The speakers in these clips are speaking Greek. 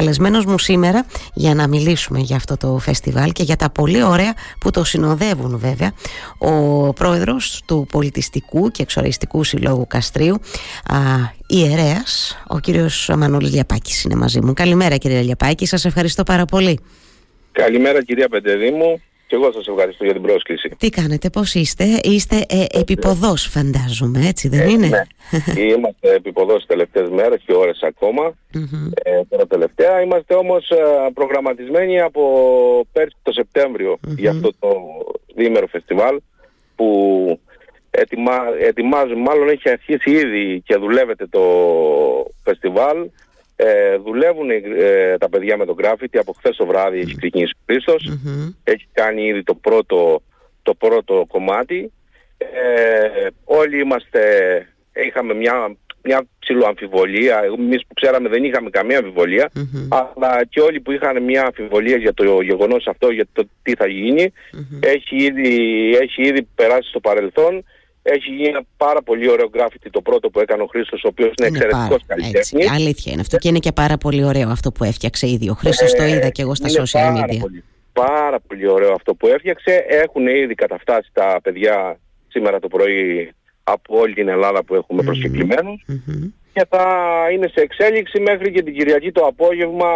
καλεσμένος μου σήμερα για να μιλήσουμε για αυτό το φεστιβάλ και για τα πολύ ωραία που το συνοδεύουν βέβαια ο πρόεδρος του Πολιτιστικού και Εξοριστικού Συλλόγου Καστρίου α, ιερέας, ο κύριος Μανώλης Λιαπάκης είναι μαζί μου. Καλημέρα κύριε Λιαπάκη, σας ευχαριστώ πάρα πολύ. Καλημέρα κυρία Πεντεδήμου. Και εγώ σας ευχαριστώ για την πρόσκληση. Τι κάνετε, πώς είστε, είστε ε, επιποδός φαντάζομαι, έτσι δεν ε, είναι; Ναι, είμαστε επιποδός τις τελευταίες μέρες και ώρες ακόμα. ε, τώρα τελευταία. Είμαστε όμως ε, προγραμματισμένοι από πέρσι το σεπτεμβριο για αυτό το διήμερο φεστιβάλ που ετοιμα, ετοιμάζουμε, μάλλον έχει αρχίσει ήδη και δουλεύεται το φεστιβάλ ε, δουλεύουν ε, τα παιδιά με το γκράφιτι. Από χθες το βράδυ έχει ξεκινήσει ο Χρήστος. Έχει κάνει ήδη το πρώτο, το πρώτο κομμάτι. Ε, όλοι είμαστε είχαμε μια, μια ψηλό αμφιβολία εμείς που ξέραμε δεν είχαμε καμία αλλά και όλοι που είχαν μια αμφιβολία για το γεγονός αυτό για το τι θα γίνει έχει, ήδη, έχει ήδη περάσει στο παρελθόν έχει γίνει ένα πάρα πολύ ωραίο γκράφιτι το πρώτο που έκανε ο Χρήστος, ο οποίος είναι, είναι εξαιρετικός καλλιτέχνης. Αλήθεια είναι αυτό. Και είναι και πάρα πολύ ωραίο αυτό που έφτιαξε ήδη. Ο Χρήστος ε, το είδα και εγώ στα social πάρα media. Πολύ, πάρα πολύ ωραίο αυτό που έφτιαξε. Έχουν ήδη καταφτάσει τα παιδιά σήμερα το πρωί από όλη την Ελλάδα που έχουμε mm και θα είναι σε εξέλιξη μέχρι και την Κυριακή το απόγευμα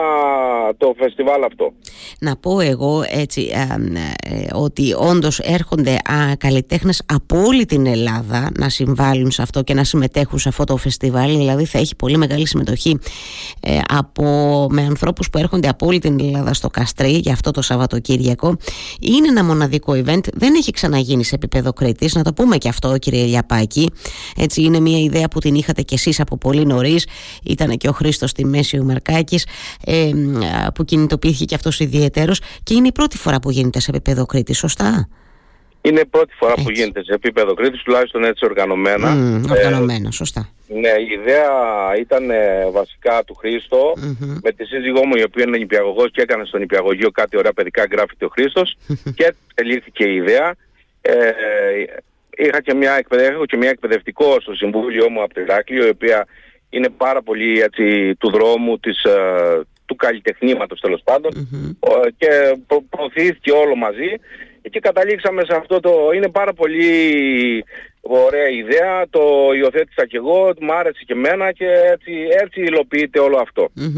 το φεστιβάλ αυτό. Να πω εγώ έτσι ε, ότι όντως έρχονται α, καλλιτέχνες από όλη την Ελλάδα να συμβάλλουν σε αυτό και να συμμετέχουν σε αυτό το φεστιβάλ. Δηλαδή θα έχει πολύ μεγάλη συμμετοχή ε, από, με ανθρώπους που έρχονται από όλη την Ελλάδα στο Καστρί για αυτό το Σαββατοκύριακο. Είναι ένα μοναδικό event δεν έχει ξαναγίνει σε επίπεδο Κρήτης. Να το πούμε και αυτό κύριε Λιαπάκη. Έτσι είναι μια ιδέα που την είχατε κι εσείς από πολύ νωρίς. Ήταν και ο Χρήστος στη μέση ο Μαρκάκης, ε, που κινητοποιήθηκε και αυτός ιδιαίτερος. Και είναι η πρώτη φορά που γίνεται σε επίπεδο Κρήτης, σωστά; Είναι η πρώτη φορά που γίνεται σε επίπεδο Κρήτης, τουλάχιστον έτσι οργανωμένα. Mm, οργανωμένα, σωστά. Ναι, η ιδέα ήταν ε, βασικά του χρηστο με τη σύζυγό μου η οποία είναι νηπιαγωγός και έκανε στον νηπιαγωγείο κάτι ωραία παιδικά γράφει ο Χρήστος και ελήφθηκε η ιδέα. Ε, είχα και μια, έχω και μια εκπαιδευτικό στο Συμβούλιο μου από το Ηράκλειο η οποία είναι πάρα πολύ έτσι, του δρόμου, της, ε, του καλλιτεχνήματος τέλος και προ, προωθήθηκε όλο μαζί. Και καταλήξαμε σε αυτό το... Είναι πάρα πολύ Ωραία ιδέα, το υιοθέτησα κι εγώ, μου άρεσε και εμένα και έτσι, έτσι υλοποιείται όλο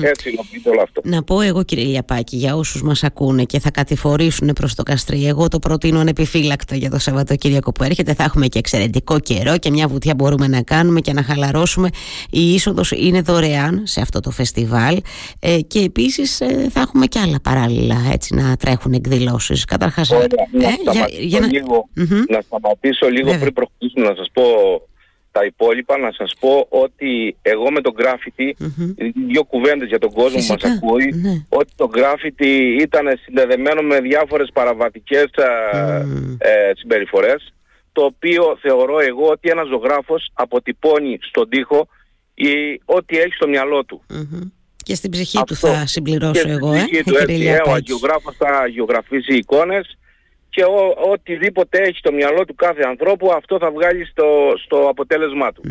Έτσι υλοποιείται όλο αυτό. Να πω εγώ κύριε Λιαπάκη για όσους μας ακούνε και θα κατηφορήσουν προς το Καστρί, εγώ το προτείνω ανεπιφύλακτα για το Σαββατοκύριακο που έρχεται, θα έχουμε και εξαιρετικό καιρό και μια βουτιά μπορούμε να κάνουμε και να χαλαρώσουμε. Η είσοδος είναι δωρεάν σε αυτό το φεστιβάλ ε, και επίσης ε, θα έχουμε και άλλα παράλληλα έτσι να τρέχουν εκδηλώσεις. Καταρχάς, ε, να, για, για, να... Λίγο, να σταματήσω λίγο πριν προχωρήσουμε να σας πω τα υπόλοιπα, να σας πω ότι εγώ με το γκράφιτι, δύο κουβέντες για τον κόσμο που μας ακούει, ναι. ότι το γκράφιτι ήταν συνδεδεμένο με διάφορες παραβατικές mm. ε, συμπεριφορές, το οποίο θεωρώ εγώ ότι ένας ζωγράφος αποτυπώνει στον τοίχο ή, ό,τι έχει στο μυαλό του. Και στην ψυχή του θα συμπληρώσω εγώ, ε, ψυχή του, έτσι, ε, ο γεωγράφος θα γεωγραφίσει εικόνες και ό, οτιδήποτε έχει στο μυαλό του κάθε ανθρώπου αυτό θα βγάλει στο, στο αποτέλεσμά του.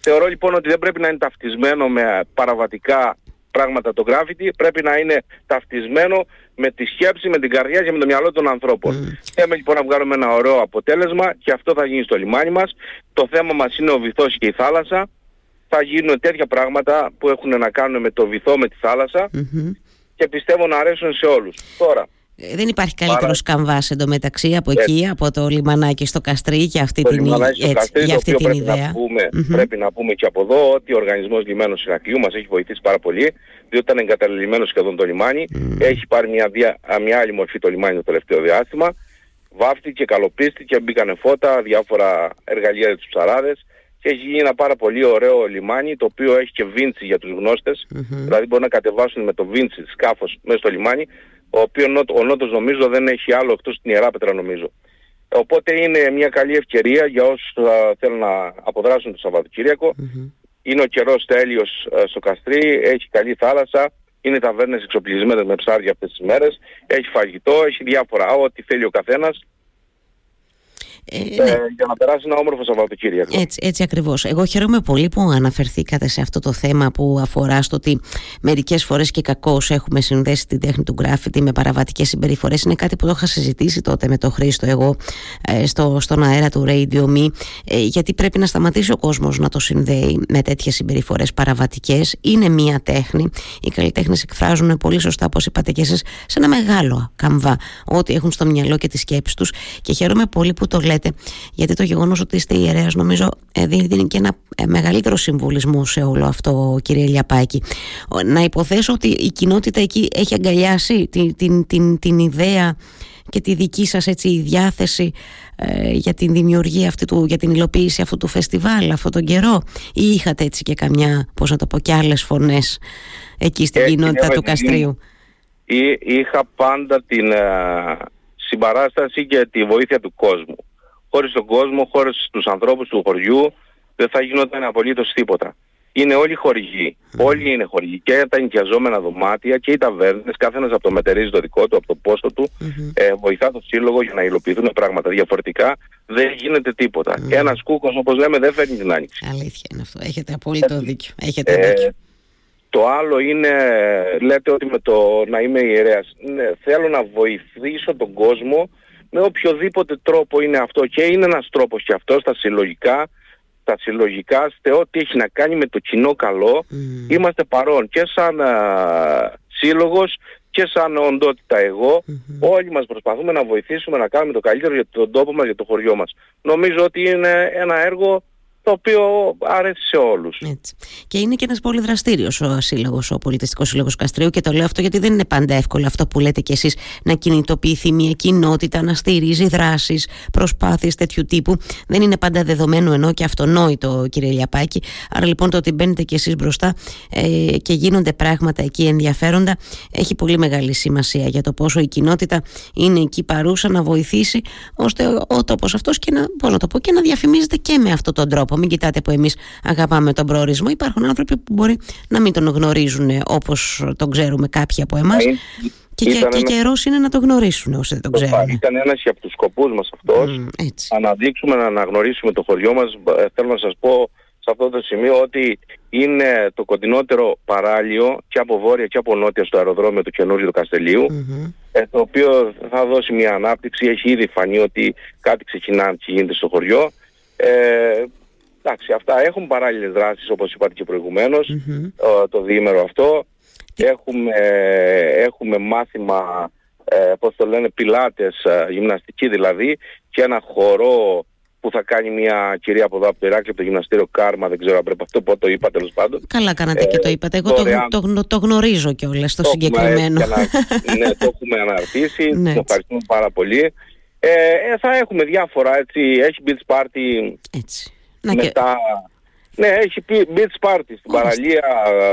Θεωρώ λοιπόν ότι δεν πρέπει να είναι ταυτισμένο με παραβατικά πράγματα το graffiti, πρέπει να είναι ταυτισμένο με τη σκέψη, με την καρδιά και με το μυαλό των ανθρώπων. Mm. Θέλουμε λοιπόν να βγάλουμε ένα ωραίο αποτέλεσμα και αυτό θα γίνει στο λιμάνι μας. Το θέμα μας είναι ο βυθός και η θάλασσα. Θα γίνουν τέτοια πράγματα που έχουν να κάνουν με το βυθό, με τη θαλασσα και πιστεύω να αρέσουν σε όλους. Τώρα, ε, δεν υπάρχει καλύτερος Παρα... εντωμεταξύ από εκεί, από το λιμανάκι στο Καστρί για αυτή το την, έτσι, Καστρί, για αυτή την πρέπει ιδέα. Να πούμε, Πρέπει να πούμε και από εδώ ότι ο Οργανισμός Λιμένου Ηρακλείου μας έχει βοηθήσει πάρα πολύ, διότι ήταν εγκαταλελειμμένο σχεδόν το λιμάνι. Έχει πάρει μια, δια, μια άλλη μορφή το λιμάνι το τελευταίο διάστημα. Βάφτηκε, καλοπίστηκε, μπήκανε φώτα, διάφορα εργαλεία για τους ψαράδες και έχει γίνει ένα πάρα πολύ ωραίο λιμάνι το οποίο έχει και βίντσι για τους γνώστες δηλαδή μπορούν να κατεβάσουν με το βίντσι σκάφος μέσα στο λιμάνι ο οποίος ο Νότος νομίζω δεν έχει άλλο εκτός την Ιερά Πέτρα νομίζω. Οπότε είναι μια καλή ευκαιρία για όσους θέλουν να αποδράσουν το σαββατοκυριακο Είναι ο καιρός τέλειος στο Καστρί, έχει καλή θάλασσα, είναι ταβέρνες εξοπλισμένες με ψάρια αυτές τις μέρες, έχει φαγητό, έχει διάφορα, ό,τι θέλει ο καθένας ε, ναι. για να περάσει ένα όμορφο Σαββατοκύριακο. Έτσι, έτσι ακριβώς. Εγώ χαίρομαι πολύ που αναφερθήκατε σε αυτό το θέμα που αφορά στο ότι μερικές φορές και κακώς έχουμε συνδέσει την τέχνη του γκράφιτι με παραβατικές συμπεριφορές. Είναι κάτι που το είχα συζητήσει τότε με τον Χρήστο εγώ στο, στον αέρα του Radio Me γιατί πρέπει να σταματήσει ο κόσμος να το συνδέει με τέτοιες συμπεριφορές παραβατικές. Είναι μία τέχνη. Οι καλλιτέχνες εκφράζουν πολύ σωστά, όπως είπατε και εσείς, σε ένα μεγάλο καμβά ό,τι έχουν στο μυαλό και τις σκέψεις τους. Και χαίρομαι πολύ που το λέτε, γιατί το γεγονός ότι είστε ιερέας, νομίζω, ε, δίνει και ένα ε, μεγαλύτερο συμβολισμό σε όλο αυτό, κύριε Λιαπάκη. Να υποθέσω ότι η κοινότητα εκεί έχει αγκαλιάσει την, την, την, την ιδέα και τη δική σας έτσι διάθεση ε, για την δημιουργία αυτή του, για την υλοποίηση αυτού του φεστιβάλ αυτόν τον καιρό ή είχατε έτσι και καμιά, πώς να το πω, και άλλες φωνές εκεί στην κοινότητα του Καστρίου; Είχα πάντα την ε, συμπαράσταση και τη βοήθεια του κόσμου. Χωρίς τον κόσμο, χωρίς τους ανθρώπους του χωριού δεν θα γινόταν απολύτως τίποτα είναι όλοι χορηγοί. Όλοι είναι χορηγοί. Και τα ενοικιαζόμενα δωμάτια και οι ταβέρνες, κάθε ένας από το μετερίζει το δικό του, από το πόσο του, ε, βοηθά το σύλλογο για να υλοποιηθούν πράγματα. Διαφορετικά δεν γίνεται τίποτα. Και ένας κούκος, όπως λέμε, δεν φέρνει την άνοιξη. Αλήθεια είναι αυτό. Έχετε απόλυτο δίκιο. Έχετε ε, δίκιο. Το άλλο είναι, λέτε ότι με το να είμαι ιερέας, ναι, θέλω να βοηθήσω τον κόσμο με οποιοδήποτε τρόπο είναι αυτό. Και είναι ένας τρόπος και αυτός στα συλλογικά, τα συλλογικά, σε ό,τι έχει να κάνει με το κοινό καλό, είμαστε παρόν και σαν α, σύλλογος και σαν οντότητα όλοι μας προσπαθούμε να βοηθήσουμε να κάνουμε το καλύτερο για τον τόπο μας, για το χωριό μας. Νομίζω ότι είναι ένα έργο το οποίο άρεσε σε όλους. Έτσι. Και είναι και ένας πολύ δραστήριος ο σύλλογος, ο πολιτιστικός σύλλογος Καστρίου και το λέω αυτό γιατί δεν είναι πάντα εύκολο αυτό που λέτε κι εσείς να κινητοποιηθεί μια κοινότητα, να στηρίζει δράσεις, προσπάθειες τέτοιου τύπου. Δεν είναι πάντα δεδομένο ενώ και αυτονόητο κύριε Λιαπάκη. Άρα λοιπόν το ότι μπαίνετε κι εσείς μπροστά ε, και γίνονται πράγματα εκεί ενδιαφέροντα έχει πολύ μεγάλη σημασία για το πόσο η κοινότητα είναι εκεί παρούσα να βοηθήσει ώστε ο τόπος αυτός και να, πώς να το πω, και να διαφημίζεται και με αυτόν τον τρόπο. Μην κοιτάτε που εμείς αγαπάμε τον προορισμό. Υπάρχουν άνθρωποι που μπορεί να μην τον γνωρίζουν όπως τον ξέρουμε κάποιοι από εμάς. Και, και, και καιρός είναι να το γνωρίσουν όσοι δεν τον ξέρουν. Ήταν ένας από τους σκοπούς μας αυτός. Mm, να αναδείξουμε, να αναγνωρίσουμε το χωριό μας. Ε, θέλω να σας πω σε αυτό το σημείο ότι είναι το κοντινότερο παράλιο και από βόρεια και από νότια στο αεροδρόμιο του καινούριου του καστελιου ε, το οποίο θα δώσει μια ανάπτυξη. Έχει ήδη φανεί ότι κάτι ξεκινά και γίνεται στο χωριό. Ε, Εντάξει, αυτά έχουν παράλληλες δράσεις όπως είπατε και προηγουμένως, το διήμερο αυτό. Έχουμε, έχουμε μάθημα, ε, πώς το λένε, πιλάτες, ε, γυμναστική δηλαδή, και ένα χορό που θα κάνει μια κυρία από εδώ από το Ηράκλειο από το γυμναστήριο Κάρμα, δεν ξέρω αν πρέπει αυτό που το είπα τέλος πάντων. Καλά κάνατε και το ε, είπατε. Εγώ το, το, το, γνωρίζω κιόλας το, το συγκεκριμένο. ναι, το έχουμε αναρτήσει. ναι, ευχαριστούμε πάρα πολύ. Ε, ε, θα έχουμε διάφορα έτσι. Έχει beach party. Έτσι. Μετά... Ναι, έχει beach party στην παραλία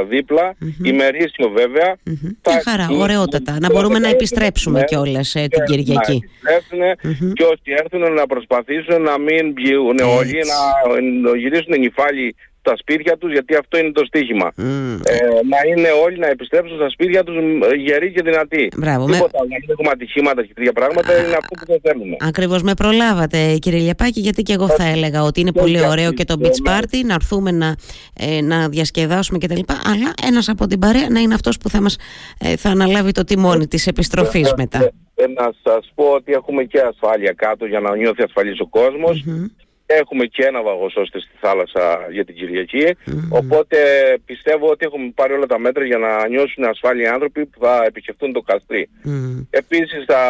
δίπλα, mm-hmm. ημερήσιο βέβαια. Mm-hmm. Θα... χαρά, ωραιότατα. Να μπορούμε να επιστρέψουμε ναι, κιόλας ε, την Κυριακή. Να επιστρέψουν και όσοι έρθουν να προσπαθήσουν να μην πιούν όλοι, να γυρίσουν νυφάλι στα σπίτια τους γιατί αυτό είναι το στίχημα. Mm. Ε, να είναι όλοι να επιστρέψουν στα σπίτια τους γεροί και δυνατοί. Μπράβο, Τίποτα, με... δεν έχουμε ατυχήματα και τέτοια πράγματα είναι αυτό που δεν θέλουμε. Ακριβώς με προλάβατε κύριε Λιαπάκη γιατί και εγώ θα έλεγα ότι είναι πολύ ωραίο και το beach party να έρθουμε να, ε, να διασκεδάσουμε κτλ. Αλλά ένας από την παρέα να είναι αυτός που θα, μας, ε, θα αναλάβει το τιμόνι της επιστροφής μετά. Ε, να σας πω ότι έχουμε και ασφάλεια κάτω για να νιώθει ασφαλής ο κόσμος. Mm-hmm. Έχουμε και ένα βαγοσώστε στη θάλασσα για την κυριακη Οπότε πιστεύω ότι έχουμε πάρει όλα τα μέτρα για να νιώσουν ασφάλειοι άνθρωποι που θα επισκεφτούν το καστρί. Mm. Επίσης, θα,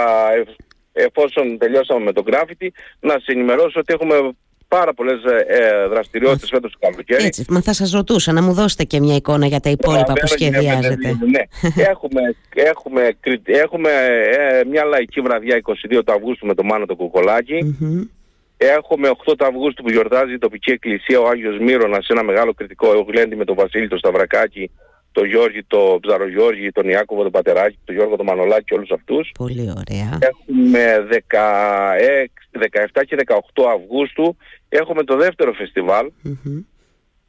εφόσον τελειώσαμε με το γκράφιτι, να σας ενημερώσω ότι έχουμε πάρα πολλές ε, ε δραστηριότητες φέτος το καλοκαίρι. Έτσι, μα θα σας ρωτούσα να μου δώσετε και μια εικόνα για τα υπόλοιπα που σχεδιάζετε. Ναι, έχουμε, έχουμε, έχουμε ε, μια λαϊκή βραδιά 22 του Αυγούστου με το Μάνο το κουκολακι Έχουμε 8 του Αυγούστου που γιορτάζει η τοπική εκκλησία ο Άγιος Μύρονας σε ένα μεγάλο κριτικό γλέντι με τον Βασίλη, τον Σταυρακάκη, τον Γιώργη, τον Ψαρογιώργη, τον Ιάκωβο, τον Πατεράκη, τον Γιώργο, τον Μανολάκη και όλους αυτούς. Πολύ ωραία. Έχουμε 16, 17 και 18 Αυγούστου έχουμε το δεύτερο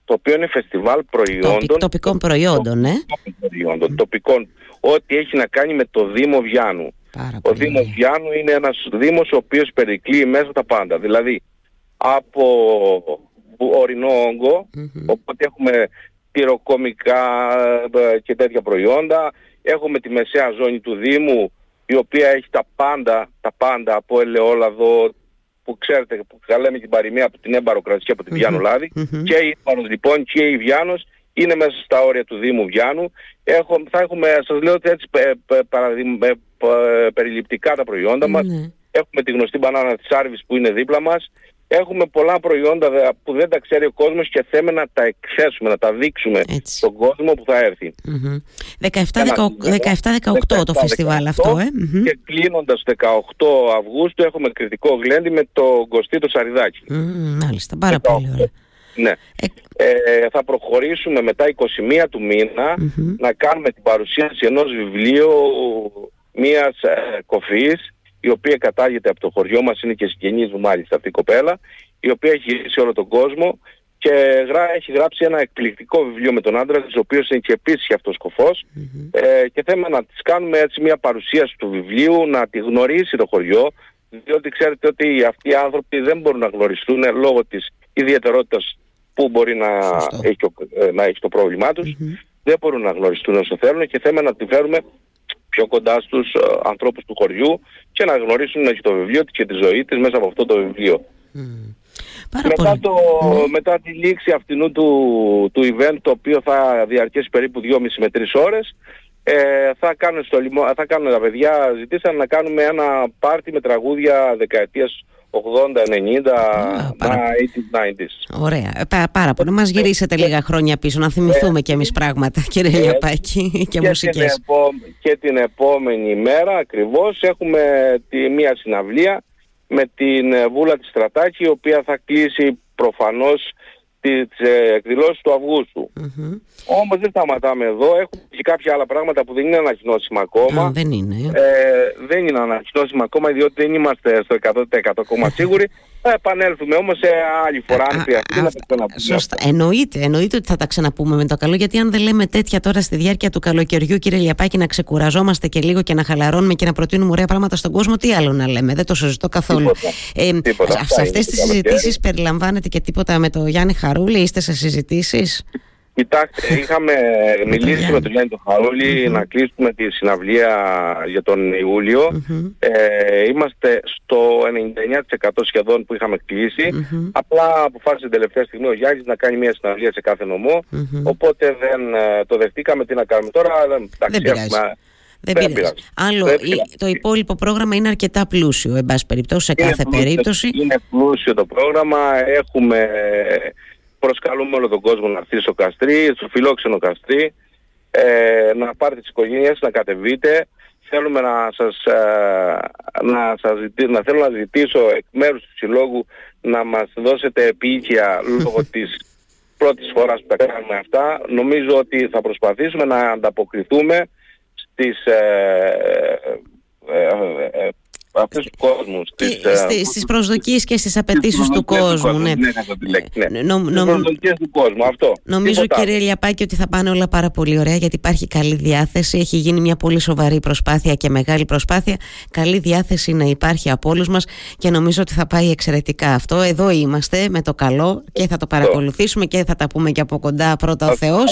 το οποίο είναι φεστιβάλ προϊόντων. τοπικών προϊόντων, ε. Τοπικών προϊόντων, τοπικών. Ό,τι έχει να κάνει με το Δήμο Βιάνου. Ο Δήμος Βιάνου είναι ένας Δήμος ο οποίος περικλεί μέσα τα πάντα. Δηλαδή από ορεινό οπότε έχουμε πυροκομικά ε, και τέτοια προϊόντα. Έχουμε τη μεσαία ζώνη του Δήμου η οποία έχει τα πάντα, τα πάντα από ελαιόλαδο, που ξέρετε που θα λέμε την παροιμία από την έμπαρο κρασί από την Βιάνου Λάδη και η Ιππανος λοιπόν και η Βιάνος είναι μέσα στα όρια του Δήμου Βιάνου. Έχω, θα έχουμε, σας λέω έτσι περιληπτικά τα προϊόντα μας. Ναι. Έχουμε τη γνωστή μπανάνα της Άρβης που είναι δίπλα μας. Έχουμε πολλά προϊόντα που δεν τα ξέρει ο κόσμος και θέλουμε να τα εκθέσουμε, να τα δείξουμε στον κόσμο που θα έρθει. 17-18 το φεστιβάλ αυτό, ε. Και κλείνοντας 18 Αυγούστου έχουμε κριτικό γλέντι με το Κωστή το Σαριδάκι. μάλιστα, πάρα πολύ ωραία. Ναι. Ε... Ε, θα προχωρήσουμε μετά 21 του μηνα να κάνουμε την παρουσίαση ενός βιβλίου μιας ε, κοφής η οποία κατάγεται από το χωριό μας, είναι και συγγενής μου μάλιστα αυτή η κοπέλα, η οποία έχει γυρίσει όλο τον κόσμο και έχει γράψει ένα εκπληκτικό βιβλίο με τον άντρα της, ο οποίος είναι και επίσης αυτός σκοφός ε, και θέλουμε να της κάνουμε έτσι μια παρουσίαση του βιβλίου, να τη γνωρίσει το χωριό, διότι ξέρετε ότι αυτοί οι άνθρωποι δεν μπορούν να γνωριστούν λόγω της ιδιαιτερότητας που μπορεί να έχει, ε, να έχει το πρόβλημά τους, δεν μπορούν να γνωριστούν όσο θέλουν και θέλουμε να τη φέρουμε πιο κοντά στους ε, ανθρώπους του χωριού και να γνωρίσουν και το βιβλίο της και τη ζωή της μέσα από αυτό το βιβλίο. μετά, το, ναι. μετά τη λήξη αυτού του, του event το οποίο θα διαρκέσει περίπου 2,5 με 3 ώρες ε, θα, κάνουν στο λιμο, θα κάνουν τα παιδιά, ζητήσαν να κάνουμε ένα πάρτι με τραγούδια δεκαετίας 80, 90, 90s. Ωραία. Πά, πάρα πολύ. Μας γυρίσετε λίγα χρόνια πίσω να θυμηθούμε ε, κι εμείς πράγματα, κύριε ε, Λιαπάκη, και, και μουσικές. Την και την επόμενη μέρα ακριβώς έχουμε τη, μία συναυλία με την Βούλα της Στρατάκη, η οποία θα κλείσει προφανώς τις ε, εκδηλώσεις του Αυγούστου. Mm-hmm. Όμως δεν σταματάμε εδώ, έχουμε και κάποια άλλα πράγματα που δεν είναι ανακοινώσιμα ακόμα. δεν είναι. Ε, δεν είναι ανακοινώσιμα ακόμα διότι δεν είμαστε στο 100% ακόμα σίγουροι. Θα επανέλθουμε όμως σε άλλη φορά αν χρειαστεί να το Σωστά. Εννοείται, εννοείται ότι θα τα ξαναπούμε με το καλό γιατί αν δεν λέμε τέτοια τώρα στη διάρκεια του καλοκαιριού κύριε Λιαπάκη να ξεκουραζόμαστε και λίγο και να χαλαρώνουμε και να προτείνουμε ωραία πράγματα στον κόσμο τι άλλο να λέμε, δεν το συζητώ καθόλου. Τίποτα. Ε, τίποτα. Σε αυτές τις συζητήσεις περιλαμβάνεται και τίποτα με το Γιάννη Χαρούλη, είστε σε συζητήσεις; Κοιτάξτε, είχαμε μιλήσει με τον Γιάννη τον χαρουλη να κλείσουμε τη συναυλία για τον ιουλιο Ε, είμαστε στο 99% σχεδόν που είχαμε Απλά αποφάσισε την τελευταία στιγμή ο Γιάννης να κάνει μια συναυλία σε κάθε Οπότε δεν ε, το δεχτήκαμε. Τι να κάνουμε τώρα. Εντάξει, δεν έχουμε, δεν, δεν πειράζει. Άλλο, το υπόλοιπο πρόγραμμα είναι αρκετά πλούσιο, εν πάση περιπτώσει, σε κάθε περίπτωση. Είναι πλούσιο το πρόγραμμα. Έχουμε προσκαλούμε όλο τον κόσμο να έρθει στο Καστρί, στο φιλόξενο Καστρί, ε, να πάρετε τις οικογένειες, να κατεβείτε. Θέλουμε να σας, ε, να σας ζητήσω, να θέλω να ζητήσω εκ μέρους του Συλλόγου να μας δώσετε επίοικια λόγω της πρώτης φοράς που τα κάνουμε αυτά. Νομίζω ότι θα προσπαθήσουμε να ανταποκριθούμε στις ε, ε, ε αυτούς του κόσμου. Στις, ε, στις προσδοκίες και στις απαιτήσεις του κόσμου. Ναι, ναι, ναι. Νο, νο, προσδοκίες του κόσμου, αυτό. Νομίζω κύριε Λιαπάκη ότι θα πάνε όλα πάρα πολύ ωραία γιατί υπάρχει καλή διάθεση. Έχει γίνει μια πολύ σοβαρή προσπάθεια και μεγάλη προσπάθεια. Καλή διάθεση να υπάρχει από όλους μας και νομίζω ότι θα πάει εξαιρετικά αυτό. Εδώ είμαστε με το καλό και θα το παρακολουθήσουμε και θα τα πούμε και από κοντά πρώτα ο Θεός.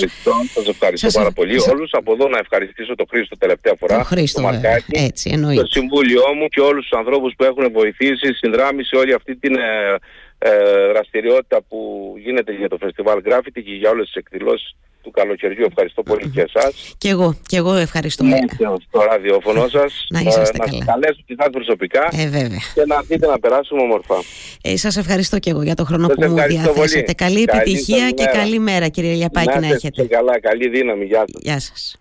Σας ευχαριστώ πάρα πολύ όλους. Από εδώ να ευχαριστήσω τον Χρήστο τελευταία φορά. Το Χρήστο, το Έτσι, εννοείται. Το συμβούλιο μου και όλους τους ανθρώπους που έχουν βοηθήσει, συνδράμει σε όλη αυτή την ε, ε, δραστηριότητα που γίνεται για το φεστιβάλ Graffiti και για όλες τις εκδηλώσεις του καλοκαιριού. Ευχαριστώ πολύ και εσάς. Και εγώ, και εγώ ευχαριστώ. Ναι, στο ραδιόφωνο σας. να είσαστε να καλά. Να καλέσω και εσάς προσωπικά. Ε, βέβαια. Και να δείτε να περάσουμε όμορφα. Ε, σας ευχαριστώ και εγώ για το χρόνο σας που μου διαθέσατε. Καλή επιτυχία καλή και καλή μέρα κύριε Λιαπάκη να, να έχετε. Καλά, καλή δύναμη. Γεια σας. Γεια σας.